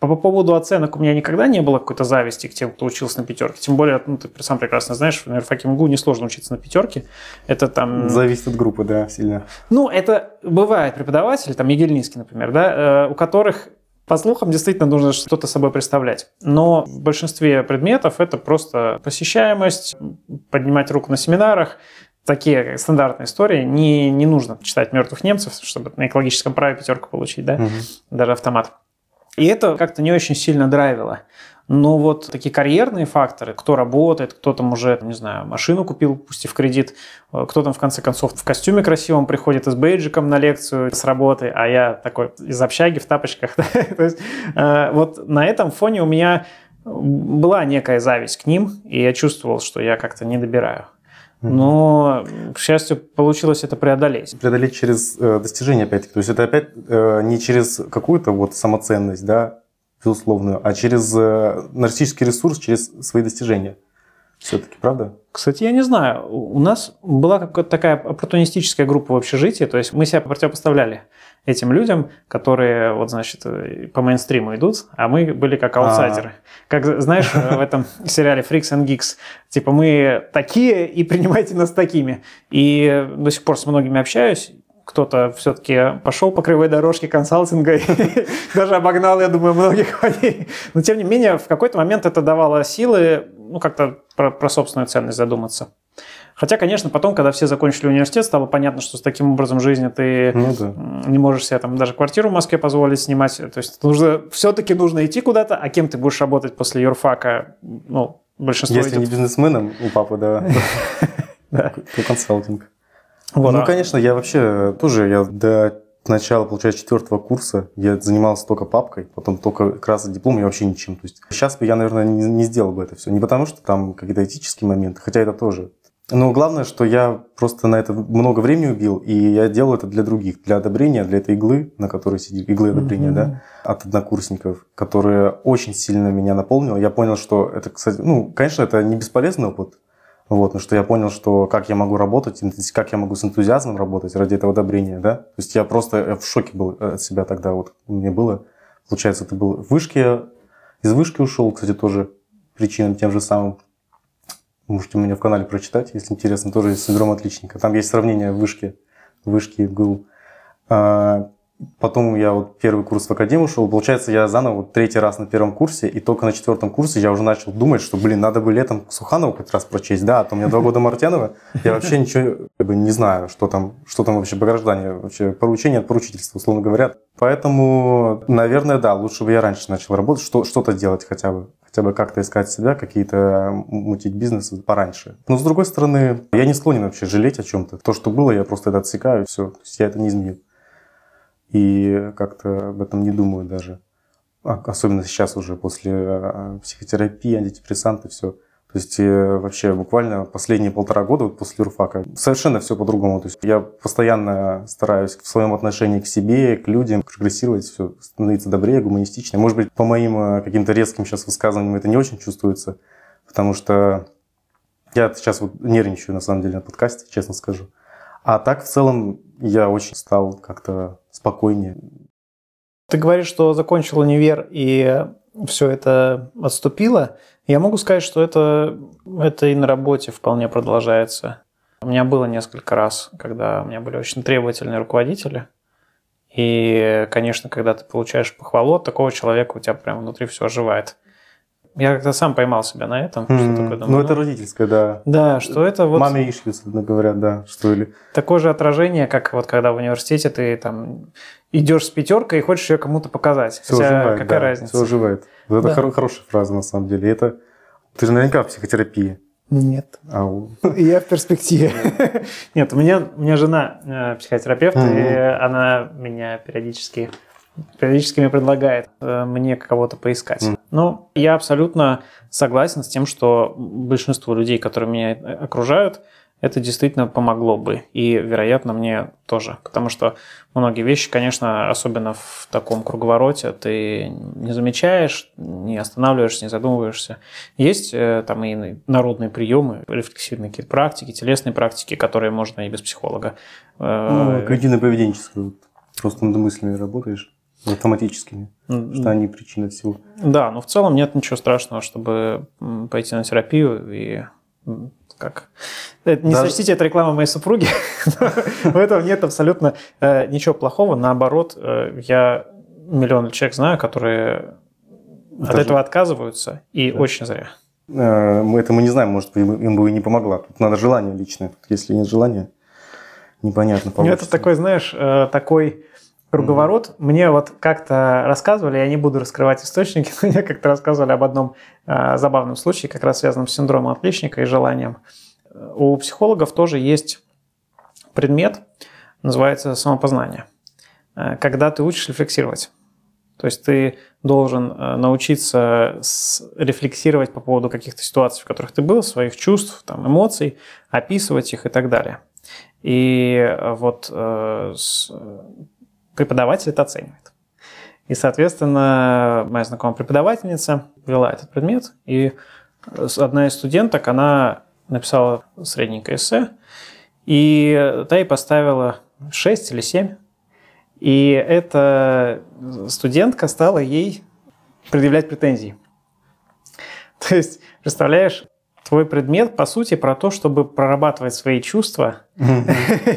по, по поводу оценок у меня никогда не было какой-то зависти к тем, кто учился на пятерке. Тем более, ну, ты сам прекрасно знаешь, в факе МГУ несложно учиться на пятерке. Это там... Зависит от группы, да, сильно. Ну, это бывает преподаватели, там Егельницкий, например, да, э, у которых по слухам, действительно нужно что-то собой представлять. Но в большинстве предметов это просто посещаемость, поднимать руку на семинарах, такие стандартные истории. Не, не нужно читать мертвых немцев, чтобы на экологическом праве пятерку получить, да, Мгм. даже автомат. И это как-то не очень сильно драйвило. Но вот такие карьерные факторы, кто работает, кто там уже, не знаю, машину купил, пусть и в кредит, э, кто там в конце концов в костюме красивом приходит и с бейджиком на лекцию с работы, а я такой из общаги в тапочках. То есть, э, вот на этом фоне у меня была некая зависть к ним, и я чувствовал, что я как-то не добираю. Но, к счастью, получилось это преодолеть. Преодолеть через э, достижение, опять-таки. То есть это опять э, не через какую-то вот самоценность, да, безусловную, а через э, нарциссический ресурс, через свои достижения. Все-таки, правда? Кстати, я не знаю, у нас была какая-то такая оппортунистическая группа в общежитии, то есть мы себя противопоставляли этим людям, которые, вот, значит, э, по мейнстриму идут, а мы были как аутсайдеры. Как, знаешь, в этом сериале Freaks and Geeks, типа мы такие, и принимайте нас такими. И до сих пор с многими общаюсь, кто-то все-таки пошел по кривой дорожке консалтинга и даже обогнал, я думаю, многих людей. Но, тем не менее, в какой-то момент это давало силы, ну, как-то про, про собственную ценность задуматься. Хотя, конечно, потом, когда все закончили университет, стало понятно, что с таким образом жизни ты ну, да. не можешь себе там даже квартиру в Москве позволить снимать. То есть нужно, все-таки нужно идти куда-то, а кем ты будешь работать после юрфака? Ну, большинство Если идет... не бизнесменом у папы, да, то консалтинг. Ну, конечно, я вообще тоже, я до начала, получается, четвертого курса я занимался только папкой, потом только раз диплом и вообще ничем. То есть сейчас бы я, наверное, не, не сделал бы это все. Не потому, что там какие-то этические моменты, хотя это тоже. Но главное, что я просто на это много времени убил, и я делал это для других, для одобрения, для этой иглы, на которой сидит, иглы одобрения, mm-hmm. да, от однокурсников, которая очень сильно меня наполнила. Я понял, что это, кстати, ну, конечно, это не бесполезный опыт, вот, но что я понял, что как я могу работать, как я могу с энтузиазмом работать ради этого одобрения, да. То есть я просто в шоке был от себя тогда, вот мне было. Получается, это был в вышке, из вышки ушел, кстати, тоже причинам тем же самым. Можете у меня в канале прочитать, если интересно, тоже есть синдром отличника. Там есть сравнение вышки, вышки и ГУ. А, потом я вот первый курс в академию ушел. Получается, я заново третий раз на первом курсе, и только на четвертом курсе я уже начал думать, что, блин, надо бы летом Суханова хоть раз прочесть, да, а то у меня два года Мартьянова, я вообще ничего как бы, не знаю, что там, что там вообще по гражданию, вообще поручение от поручительства, условно говоря. Поэтому, наверное, да, лучше бы я раньше начал работать, что, что-то делать хотя бы хотя бы как-то искать себя, какие-то мутить бизнес пораньше. Но с другой стороны, я не склонен вообще жалеть о чем-то. То, что было, я просто это отсекаю, все. То есть я это не изменю. И как-то об этом не думаю даже. А, особенно сейчас уже после а, психотерапии, антидепрессанты, все. То есть э, вообще буквально последние полтора года вот после юрфака совершенно все по-другому. То есть я постоянно стараюсь в своем отношении к себе, к людям прогрессировать, все, становиться добрее, гуманистичнее. Может быть, по моим э, каким-то резким сейчас высказываниям это не очень чувствуется, потому что я сейчас вот нервничаю на самом деле на подкасте, честно скажу. А так в целом я очень стал как-то спокойнее. Ты говоришь, что закончил универ и все это отступило. Я могу сказать, что это, это и на работе вполне продолжается. У меня было несколько раз, когда у меня были очень требовательные руководители. И, конечно, когда ты получаешь похвалу от такого человека, у тебя прям внутри все оживает. Я как-то сам поймал себя на этом. Mm-hmm. Что такое, думаю, ну, это ну, родительское, да. Да, что это вот... Маме ишьют, говорят, да, что ли. Такое же отражение, как вот когда в университете ты там идешь с пятеркой и хочешь ее кому-то показать. Все Хотя оживает, какая да, разница? Все оживает. Это да. хор- хорошая фраза, на самом деле. Это... Ты же наверняка в психотерапии. Нет. А Я в перспективе. Нет, у меня, у меня жена э, психотерапевт, и она меня периодически периодически мне предлагает э, мне кого-то поискать. Mm. Но я абсолютно согласен с тем, что большинство людей, которые меня окружают, это действительно помогло бы. И, вероятно, мне тоже. Потому что многие вещи, конечно, особенно в таком круговороте, ты не замечаешь, не останавливаешься, не задумываешься. Есть э, там и народные приемы, рефлексивные какие-то практики, телесные практики, которые можно и без психолога. Э, ну, когнитивно-поведенческую. Просто над мыслями работаешь автоматическими, что они причина всего. Да, но в целом нет ничего страшного, чтобы пойти на терапию и как... Э, не Даже... сочтите это реклама моей супруги. В этом нет абсолютно э, ничего плохого. Наоборот, э, я миллион человек знаю, которые от этого отказываются, и очень зря. Мы это мы не знаем, может, им бы и не помогла. Тут надо желание личное. Если нет желания, непонятно получится. Это такой, знаешь, такой круговорот. Mm-hmm. Мне вот как-то рассказывали, я не буду раскрывать источники, но мне как-то рассказывали об одном э, забавном случае, как раз связанном с синдромом отличника и желанием. У психологов тоже есть предмет, называется самопознание, э, когда ты учишь рефлексировать. То есть ты должен э, научиться рефлексировать по поводу каких-то ситуаций, в которых ты был, своих чувств, там, эмоций, описывать их и так далее. И вот э, с, преподаватель это оценивает. И, соответственно, моя знакомая преподавательница вела этот предмет, и одна из студенток, она написала средненькое эссе, и та ей поставила 6 или 7. И эта студентка стала ей предъявлять претензии. То есть, представляешь, твой предмет, по сути, про то, чтобы прорабатывать свои чувства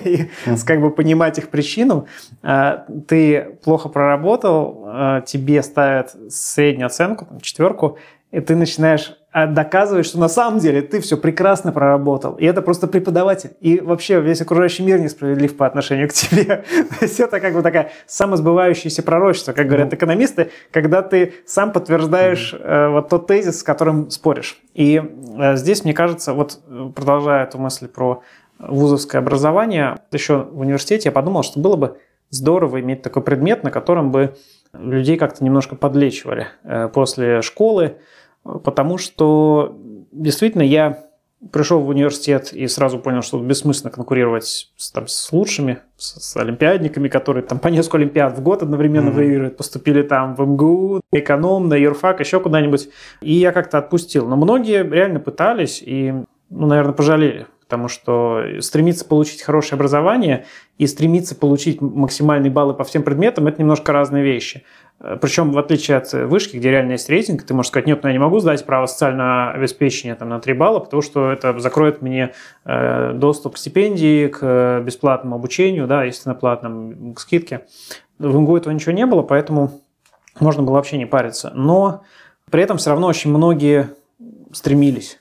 и как бы понимать их причину. А, ты плохо проработал, а, тебе ставят среднюю оценку, четверку, и ты начинаешь а, доказывать, что на самом деле ты все прекрасно проработал. И это просто преподаватель. И вообще весь окружающий мир несправедлив по отношению к тебе. То есть это как бы такая самосбывающееся пророчество, как говорят ну. экономисты, когда ты сам подтверждаешь э, вот тот тезис, с которым споришь. И э, здесь, мне кажется, вот э, продолжая эту мысль про вузовское образование, еще в университете я подумал, что было бы здорово иметь такой предмет, на котором бы людей как-то немножко подлечивали э, после школы, потому что действительно я пришел в университет и сразу понял, что бессмысленно конкурировать с, там, с лучшими, с, с олимпиадниками, которые там по несколько олимпиад в год одновременно mm-hmm. выигрывают, поступили там в МГУ, эконом, на юрфак, еще куда-нибудь. И я как-то отпустил. Но многие реально пытались и, ну, наверное, пожалели потому что стремиться получить хорошее образование и стремиться получить максимальные баллы по всем предметам – это немножко разные вещи. Э, Причем, в отличие от вышки, где реально есть рейтинг, ты можешь сказать, нет, ну я не могу сдать право социального обеспечения там, на 3 балла, потому что это закроет мне э, доступ к стипендии, к бесплатному обучению, да, естественно, платным, к скидке. В МГУ этого ничего не было, поэтому можно было вообще не париться. Но при этом все равно очень многие стремились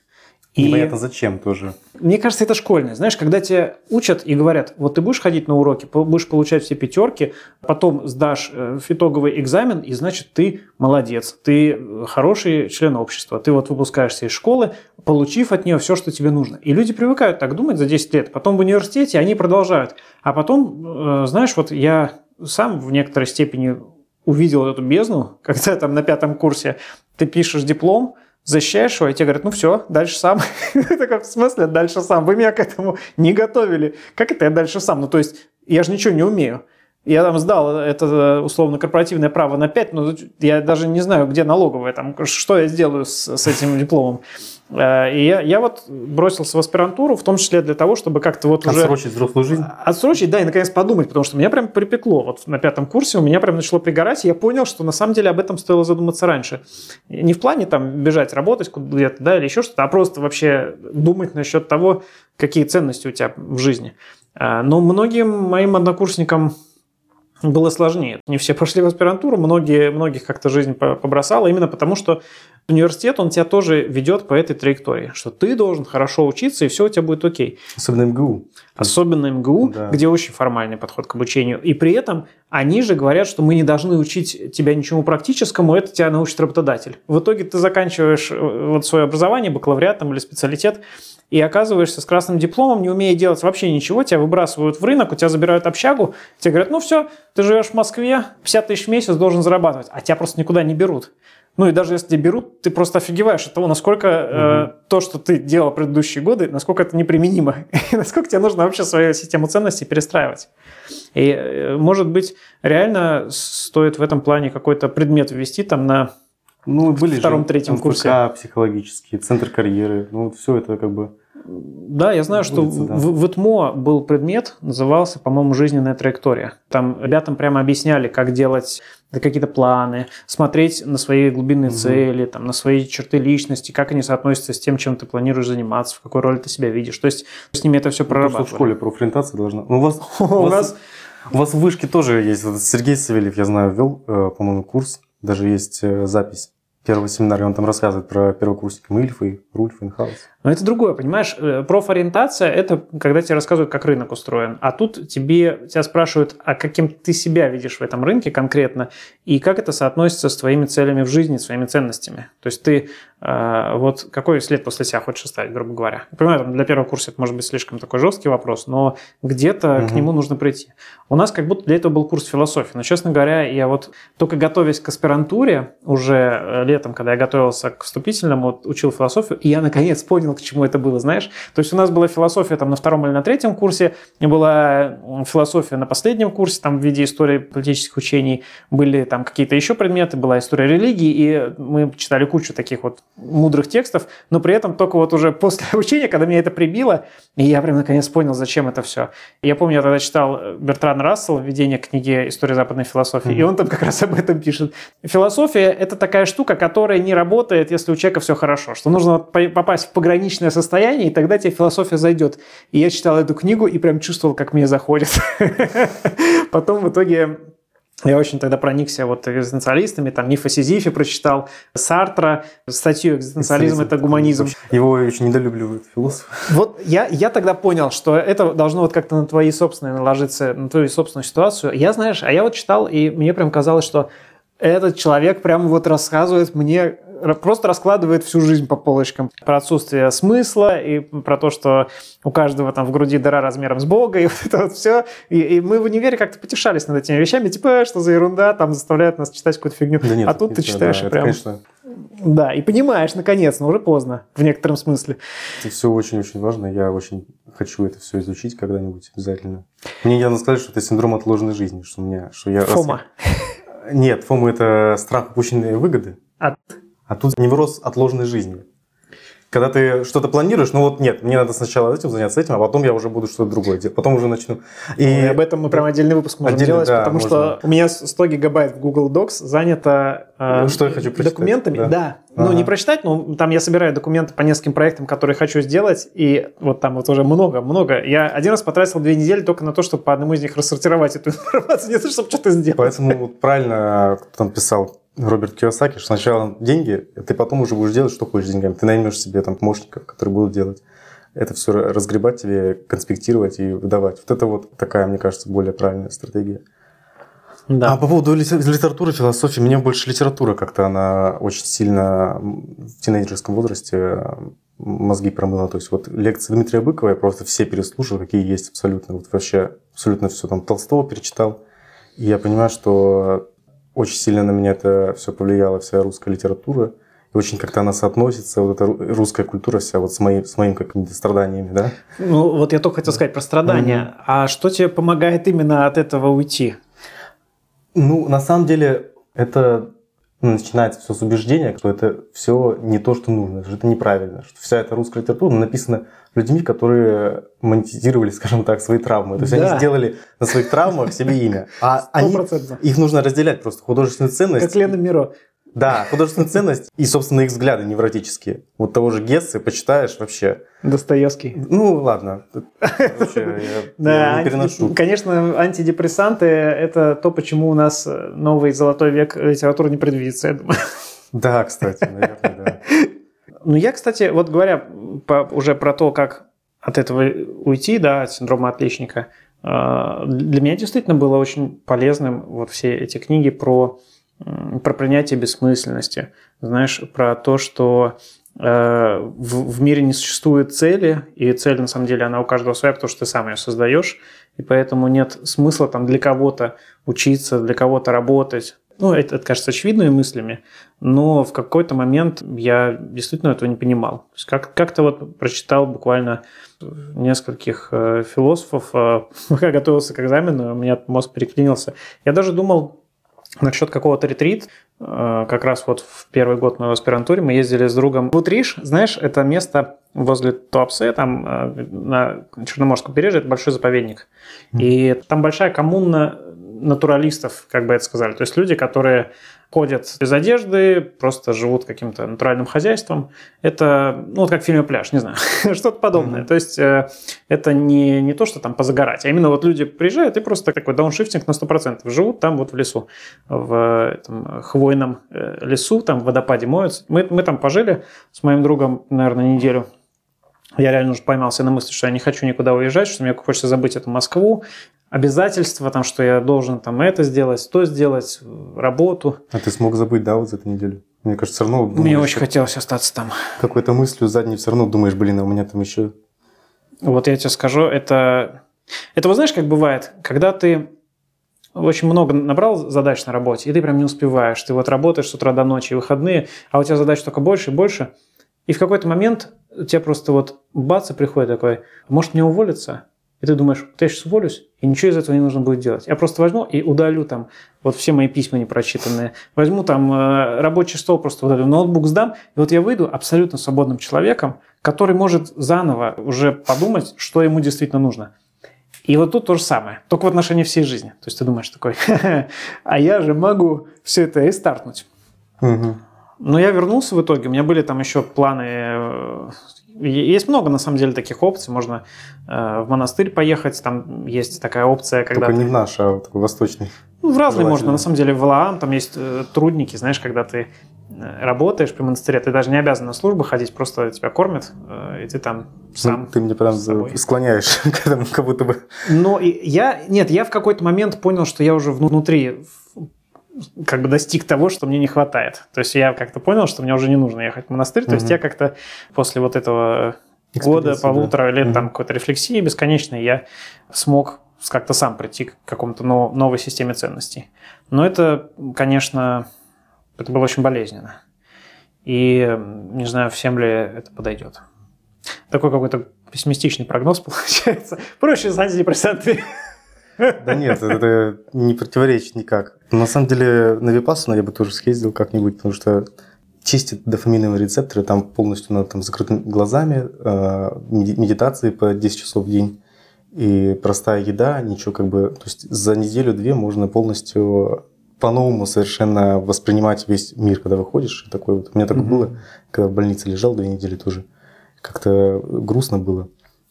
и Непонятно зачем тоже. Мне кажется, это школьное. Знаешь, когда тебя учат и говорят, вот ты будешь ходить на уроки, будешь получать все пятерки, потом сдашь э, итоговый экзамен, и значит ты молодец, ты хороший член общества, ты вот выпускаешься из школы, получив от нее все, что тебе нужно. И люди привыкают так думать за 10 лет. Потом в университете они продолжают. А потом, э, знаешь, вот я сам в некоторой степени увидел эту бездну, когда там на пятом курсе ты пишешь диплом, защищаешь его, и тебе говорят, ну все, дальше сам. Такой, в смысле дальше сам? Вы меня к этому не готовили. Как это я дальше сам? Ну, то есть, я же ничего не умею. Я там сдал это условно корпоративное право на 5, но я даже не знаю, где налоговая, там, что я сделаю с, с этим дипломом. Э, и я, я вот бросился в аспирантуру, в том числе для того, чтобы как-то вот уже... Отсрочить взрослую жизнь? Отсрочить, да, и наконец подумать, потому что меня прям припекло. Вот на пятом курсе у меня прям начало пригорать, и я понял, что на самом деле об этом стоило задуматься раньше. Не в плане там бежать работать куда-то, да, или еще что-то, а просто вообще думать насчет того, какие ценности у тебя в жизни. Э, но многим моим однокурсникам было сложнее. Не все прошли в аспирантуру, многие, многих как-то жизнь побросала, именно потому что университет, он тебя тоже ведет по этой траектории, что ты должен хорошо учиться, и все у тебя будет окей. Особенно МГУ. Особенно МГУ, да. где очень формальный подход к обучению. И при этом они же говорят, что мы не должны учить тебя ничему практическому, это тебя научит работодатель. В итоге ты заканчиваешь э, вот свое образование, бакалавриат там, или специалитет, и оказываешься с красным дипломом, не умея делать вообще ничего, тебя выбрасывают в рынок, у тебя забирают общагу, тебе говорят, ну все, ты живешь в Москве, 50 тысяч в месяц должен зарабатывать, а тебя просто никуда не берут. Ну и даже если тебя берут, ты просто офигеваешь от того, насколько угу. э, то, что ты делал предыдущие годы, насколько это неприменимо, и насколько тебе нужно вообще свою систему ценностей перестраивать. И, э, может быть, реально стоит в этом плане какой-то предмет ввести там на ну, были втором-третьем курсе. психологические, центр карьеры, ну, все это как бы да, я знаю, что да. в, в ИТМО был предмет, назывался, по-моему, «Жизненная траектория». Там ребятам прямо объясняли, как делать какие-то планы, смотреть на свои глубинные угу. цели, там, на свои черты личности, как они соотносятся с тем, чем ты планируешь заниматься, в какой роли ты себя видишь. То есть с ними это все прорабатывали. в школе профориентация должна... Ну, у вас, у нас... У вас в вышке тоже есть. Сергей Савельев, я знаю, вел, э, по-моему, курс. Даже есть э, запись первого семинара, он там рассказывает про первокурсника Мильфа и Рульфа и Хаус. Но это другое, понимаешь? Э, профориентация – это когда тебе рассказывают, как рынок устроен. А тут тебе, тебя спрашивают, а каким ты себя видишь в этом рынке конкретно, и как это соотносится с твоими целями в жизни, своими ценностями. То есть ты вот какой след после себя хочешь оставить, грубо говоря. Я понимаю, там, для первого курса это может быть слишком такой жесткий вопрос, но где-то угу. к нему нужно прийти. У нас как будто для этого был курс философии. Но, честно говоря, я вот только готовясь к аспирантуре, уже э, летом, когда я готовился к вступительному, учил философию, и я наконец понял, понял, к чему это было, знаешь. То есть у нас была философия там на втором или на третьем курсе, и была философия на последнем курсе, там в виде истории политических учений, были там какие-то еще предметы, была история религии, и мы читали кучу таких вот мудрых текстов, но при этом только вот уже после обучения, когда меня это прибило, и я прям наконец понял, зачем это все. Я помню, я тогда читал Бертран Рассел «Введение к книге «История западной философии», mm-hmm. и он там как раз об этом пишет. Философия – это такая штука, которая не работает, если у человека все хорошо, что нужно попасть в пограничное состояние, и тогда тебе философия зайдет. И я читал эту книгу и прям чувствовал, как мне заходит. Потом в итоге я очень тогда проникся вот экзистенциалистами, там миф о Сизифе прочитал, Сартра, статью «Экзистенциализм – это гуманизм». Его очень недолюбливают философы. Вот я, я тогда понял, что это должно вот как-то на твои собственные наложиться, на твою собственную ситуацию. Я, знаешь, а я вот читал, и мне прям казалось, что этот человек прямо вот рассказывает мне просто раскладывает всю жизнь по полочкам. Про отсутствие смысла и про то, что у каждого там в груди дыра размером с Бога, и вот это вот все. И, и мы в универе как-то потешались над этими вещами, типа, «Э, что за ерунда, там заставляют нас читать какую-то фигню. Да нет, а тут ты читаешь да, прям... конечно... Да, и понимаешь, наконец, но уже поздно, в некотором смысле. Это все очень-очень важно, я очень хочу это все изучить когда-нибудь обязательно. Мне недавно сказали, что это синдром отложенной жизни, что у меня... Что я Фома. Раз... Нет, фома – это страх упущенной выгоды. От? А тут невроз отложенной жизни. Когда ты что-то планируешь, ну вот нет, мне надо сначала этим заняться этим, а потом я уже буду что-то другое делать. Потом уже начну. И ну, об этом мы прям отдельный выпуск можем отдельный, делать, да, потому можно. что у меня 100 гигабайт в Google Docs занято э, что я хочу документами. Да. да. Ага. Ну, не прочитать, но там я собираю документы по нескольким проектам, которые хочу сделать, и вот там вот уже много-много. Я один раз потратил две недели только на то, чтобы по одному из них рассортировать эту информацию, не то, чтобы что-то сделать. Поэтому правильно кто там писал, Роберт Киосаки, что сначала деньги, а ты потом уже будешь делать, что хочешь с деньгами. Ты наймешь себе там помощников, которые будут делать это все разгребать тебе, конспектировать и выдавать. Вот это вот такая, мне кажется, более правильная стратегия. Да. А по поводу литературы, философии, мне больше литература как-то, она очень сильно в тинейджерском возрасте мозги промыла. То есть вот лекции Дмитрия Быкова я просто все переслушал, какие есть абсолютно. Вот вообще абсолютно все там Толстого перечитал. И я понимаю, что очень сильно на меня это все повлияло, вся русская литература. И очень как-то она соотносится, вот эта русская культура вся вот с, моим, с моими какими-то страданиями, да? Ну, вот я только хотел сказать про страдания. Mm-hmm. А что тебе помогает именно от этого уйти? Ну, на самом деле, это начинается все с убеждения, что это все не то, что нужно, что это неправильно, что вся эта русская литература написана людьми, которые монетизировали, скажем так, свои травмы. То есть да. они сделали на своих травмах себе имя. А они, их нужно разделять просто художественную ценность. Как Лена Миро. Да, художественную ценность и, собственно, их взгляды невротические. Вот того же Гессы почитаешь вообще. Достоевский. Ну, ладно. Да, конечно, антидепрессанты – это то, почему у нас новый золотой век литературы не предвидится, я думаю. Да, кстати, наверное, да. Ну, я, кстати, вот говоря уже про то, как от этого уйти, да, от синдрома отличника, а, для меня действительно было очень полезным вот все эти книги про, про принятие бессмысленности, знаешь, про то, что э, в, мире не существует цели, и цель на самом деле она у каждого своя, потому что ты сам ее создаешь, и поэтому нет смысла там для кого-то учиться, для кого-то работать, ну, это, это кажется очевидными мыслями, но в какой-то момент я действительно этого не понимал. То есть как, как-то вот прочитал буквально нескольких э, философов, э, пока готовился к экзамену, у меня мозг переклинился. Я даже думал насчет какого-то ретрит, э, как раз вот в первый год моего аспирантуре мы ездили с другом в Утриш, знаешь, это место возле Туапсе, там э, на Черноморском побережье, это большой заповедник. И там большая коммуна натуралистов, как бы это сказали. То есть люди, которые ходят без одежды, просто живут каким-то натуральным хозяйством. Это, ну, вот как в фильме «Пляж», не знаю, что-то подобное. Mm-hmm. То есть э, это не, не то, что там позагорать, а именно вот люди приезжают и просто такой дауншифтинг на 100%. Живут там вот в лесу, в этом хвойном э, лесу, там в водопаде моются. Мы, мы там пожили с моим другом, наверное, неделю я реально уже поймался на мысли, что я не хочу никуда уезжать, что мне хочется забыть эту Москву, обязательства, там, что я должен там это сделать, то сделать, работу. А ты смог забыть, да, вот за эту неделю? Мне кажется, все равно... Думаешь, Мне очень хотелось остаться там. Какой-то мыслью задней все равно думаешь, блин, а у меня там еще... Вот я тебе скажу, это... Это вот знаешь, как бывает, когда ты очень много набрал задач на работе, и ты прям не успеваешь. Ты вот работаешь с утра до ночи, выходные, а у тебя задач только больше и больше. И в какой-то момент у тебя просто вот бац, и приходит такой, может мне уволиться? и ты думаешь, я сейчас уволюсь, и ничего из этого не нужно будет делать. Я просто возьму и удалю там вот все мои письма непрочитанные, возьму там э, рабочий стол, просто удалю, ноутбук сдам, и вот я выйду абсолютно свободным человеком, который может заново уже подумать, что ему действительно нужно. И вот тут то же самое, только в отношении всей жизни. То есть ты думаешь такой, а я же могу все это и стартнуть. Но я вернулся в итоге, у меня были там еще планы э, есть много, на самом деле, таких опций. Можно э, в монастырь поехать, там есть такая опция, когда... Только ты... не в наш, а такой восточный. Ну, в разные можно. На самом деле, в Валаам там есть э, трудники, знаешь, когда ты э, работаешь при монастыре, ты даже не обязан на службу ходить, просто тебя кормят, э, и ты там ну, сам. Ну, ты мне прям склоняешь к этому, как будто бы. Ну, и я, нет, я в какой-то момент понял, что я уже внутри как бы достиг того, что мне не хватает. То есть я как-то понял, что мне уже не нужно ехать в монастырь. То есть я как-то после вот этого года, полутора да. лет угу. там какой-то рефлексии бесконечной, я смог как-то сам прийти к какому-то новой системе ценностей. Но это, конечно, это было очень болезненно. И не знаю, всем ли это подойдет. Такой какой-то пессимистичный прогноз получается. Проще с антидепрессантами. Да нет, это не противоречит никак. На самом деле на Випассану я бы тоже съездил как-нибудь, потому что чистит дофаминовые рецепторы, там полностью надо там закрытыми глазами, э, медитации по 10 часов в день и простая еда, ничего как бы... То есть за неделю-две можно полностью по-новому совершенно воспринимать весь мир, когда выходишь. Такой вот. У меня такое mm-hmm. было, когда в больнице лежал две недели тоже. Как-то грустно было.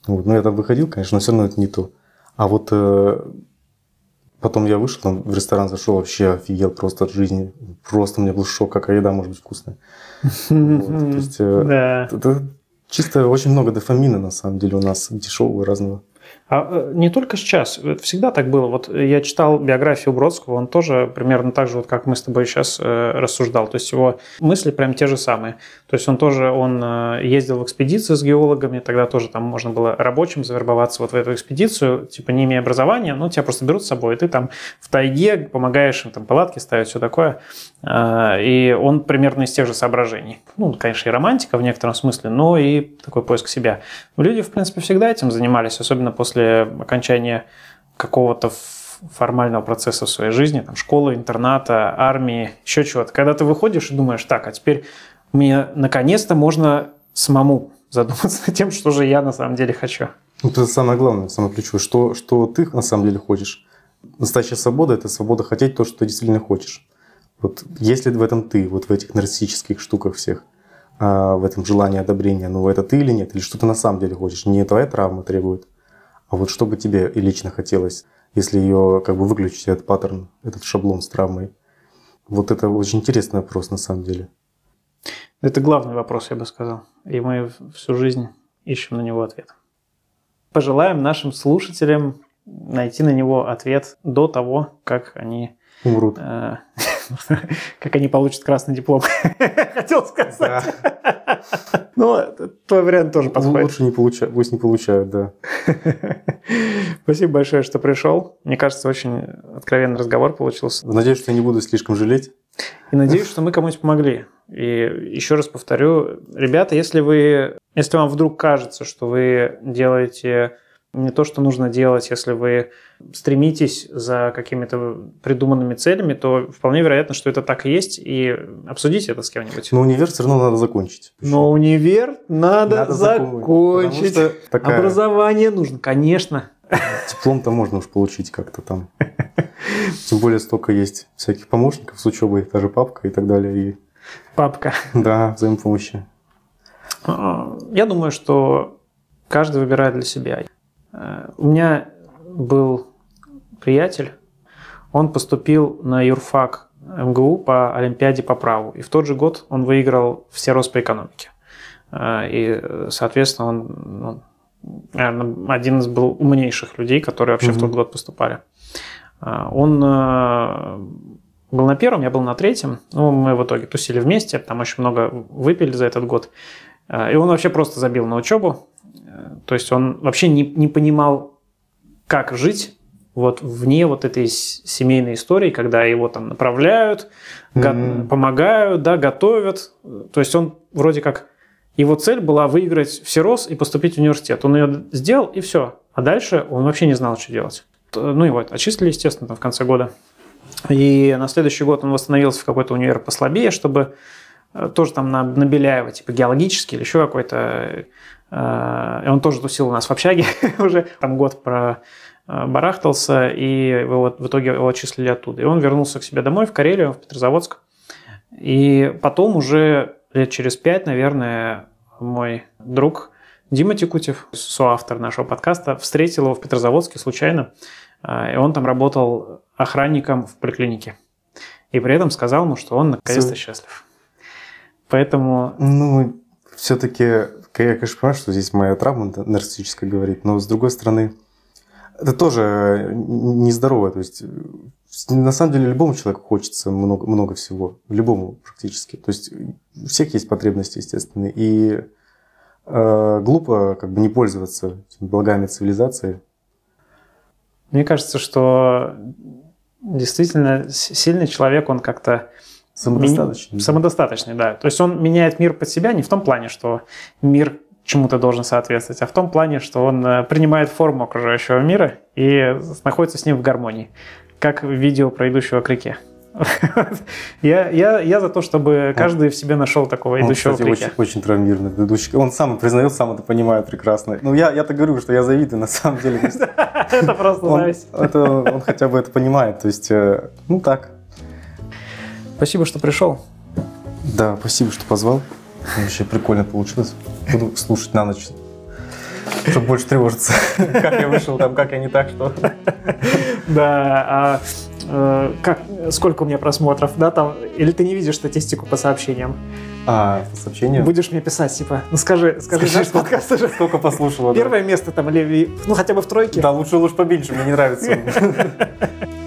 Вот. Но я там выходил, конечно, но все равно это не то. А вот э, потом я вышел, там в ресторан зашел, вообще офигел просто от жизни. Просто у меня был шок, какая еда может быть вкусная. То есть э, чисто очень много дофамина на самом деле у нас дешевого разного. А э, не только сейчас, это всегда так было. Вот я читал биографию Бродского, он тоже примерно так же, вот как мы с тобой сейчас э, рассуждал. То есть его мысли прям те же самые. То есть он тоже он э, ездил в экспедиции с геологами, тогда тоже там можно было рабочим завербоваться вот в эту экспедицию, типа не имея образования, но тебя просто берут с собой, и ты там в тайге помогаешь им там палатки ставить, все такое. Э, и он примерно из тех же соображений. Ну, конечно, и романтика в некотором смысле, но и такой поиск себя. Люди, в принципе, всегда этим занимались, особенно после окончания какого-то формального процесса в своей жизни, там, школы, интерната, армии, еще чего-то. Когда ты выходишь и думаешь, так, а теперь мне наконец-то можно самому задуматься над тем, что же я на самом деле хочу. Ну, это самое главное, самое ключевое, что, что ты на самом деле хочешь. Настоящая свобода – это свобода хотеть то, что ты действительно хочешь. Вот если в этом ты, вот в этих нарциссических штуках всех, а, в этом желании одобрения, ну это ты или нет, или что ты на самом деле хочешь, не твоя травма требует, а вот что бы тебе и лично хотелось, если ее как бы выключить, этот паттерн, этот шаблон с травмой? Вот это очень интересный вопрос на самом деле. Это главный вопрос, я бы сказал. И мы всю жизнь ищем на него ответ. Пожелаем нашим слушателям найти на него ответ до того, как они умрут. Э, как они получат красный диплом. Хотел сказать. Ну, твой вариант тоже подходит. Лучше не получают, пусть не получают, да. Спасибо большое, что пришел. Мне кажется, очень откровенный разговор получился. Надеюсь, что я не буду слишком жалеть. И надеюсь, что мы кому-нибудь помогли. И еще раз повторю, ребята, если вы, если вам вдруг кажется, что вы делаете не то, что нужно делать, если вы стремитесь за какими-то придуманными целями, то вполне вероятно, что это так и есть, и обсудите это с кем-нибудь. Но универ все равно надо закончить. Но универ надо, надо закончить. Такая... Образование нужно, конечно. Диплом-то можно уж получить как-то там. Тем более столько есть всяких помощников с учебой, та же папка и так далее. И... Папка. Да, взаимопомощи. А, я думаю, что каждый выбирает для себя. Э, у меня был приятель, он поступил на юрфак МГУ по Олимпиаде по праву. И в тот же год он выиграл все рост по экономике. Э, и, соответственно, он, ну, наверное, один из был умнейших людей, которые вообще mm-hmm. в тот год поступали. Э, он был на первом, я был на третьем. Ну, мы в итоге тусили вместе, там очень много выпили за этот год. И он вообще просто забил на учебу. То есть он вообще не, не понимал, как жить вот вне вот этой семейной истории, когда его там направляют, mm-hmm. помогают, да, готовят. То есть он вроде как его цель была выиграть всерос и поступить в университет. Он ее сделал и все. А дальше он вообще не знал, что делать. Ну и вот, отчислили, естественно, там в конце года. И на следующий год он восстановился в какой-то универ послабее, чтобы тоже там на, на Беляева, типа геологический или еще какой-то. Э, и он тоже тусил у нас в общаге уже. Там год про э, барахтался, и вот в итоге его отчислили оттуда. И он вернулся к себе домой в Карелию, в Петрозаводск. И потом уже лет через пять, наверное, мой друг Дима Текутев, соавтор нашего подкаста, встретил его в Петрозаводске случайно. И он там работал охранником в поликлинике. И при этом сказал ему, что он наконец-то счастлив. Поэтому... Ну, все-таки, я, конечно, понимаю, что здесь моя травма нарциссическая говорит, но с другой стороны, это тоже нездорово. То есть, на самом деле, любому человеку хочется много, много всего. Любому практически. То есть, у всех есть потребности, естественно. И э, глупо как бы не пользоваться благами цивилизации. Мне кажется, что действительно сильный человек, он как-то... Самодостаточный. Ми... Самодостаточный, да. То есть он меняет мир под себя не в том плане, что мир чему-то должен соответствовать, а в том плане, что он э, принимает форму окружающего мира и находится с ним в гармонии, как в видео про идущего к реке. я, я, я за то, чтобы каждый в себе нашел такого он, идущего кстати. Очень, очень травмированный идущий. Он сам признает, сам это понимает прекрасно. Ну, я, я так говорю, что я завидую, на самом деле. Это просто зависть. Он хотя бы это понимает. То есть, э, ну так. Спасибо, что пришел. Да, спасибо, что позвал. Вообще прикольно получилось. Буду слушать на ночь чтобы больше тревожиться, как я вышел там, как я не так, что. Да, а э, как, сколько у меня просмотров, да, там, или ты не видишь статистику по сообщениям? А, по сообщениям? Будешь мне писать, типа, ну скажи, скажи, скажи наш подкаст уже. Сколько послушала, Первое место там, или, ну, хотя бы в тройке. Да, лучше, лучше поменьше, мне не нравится.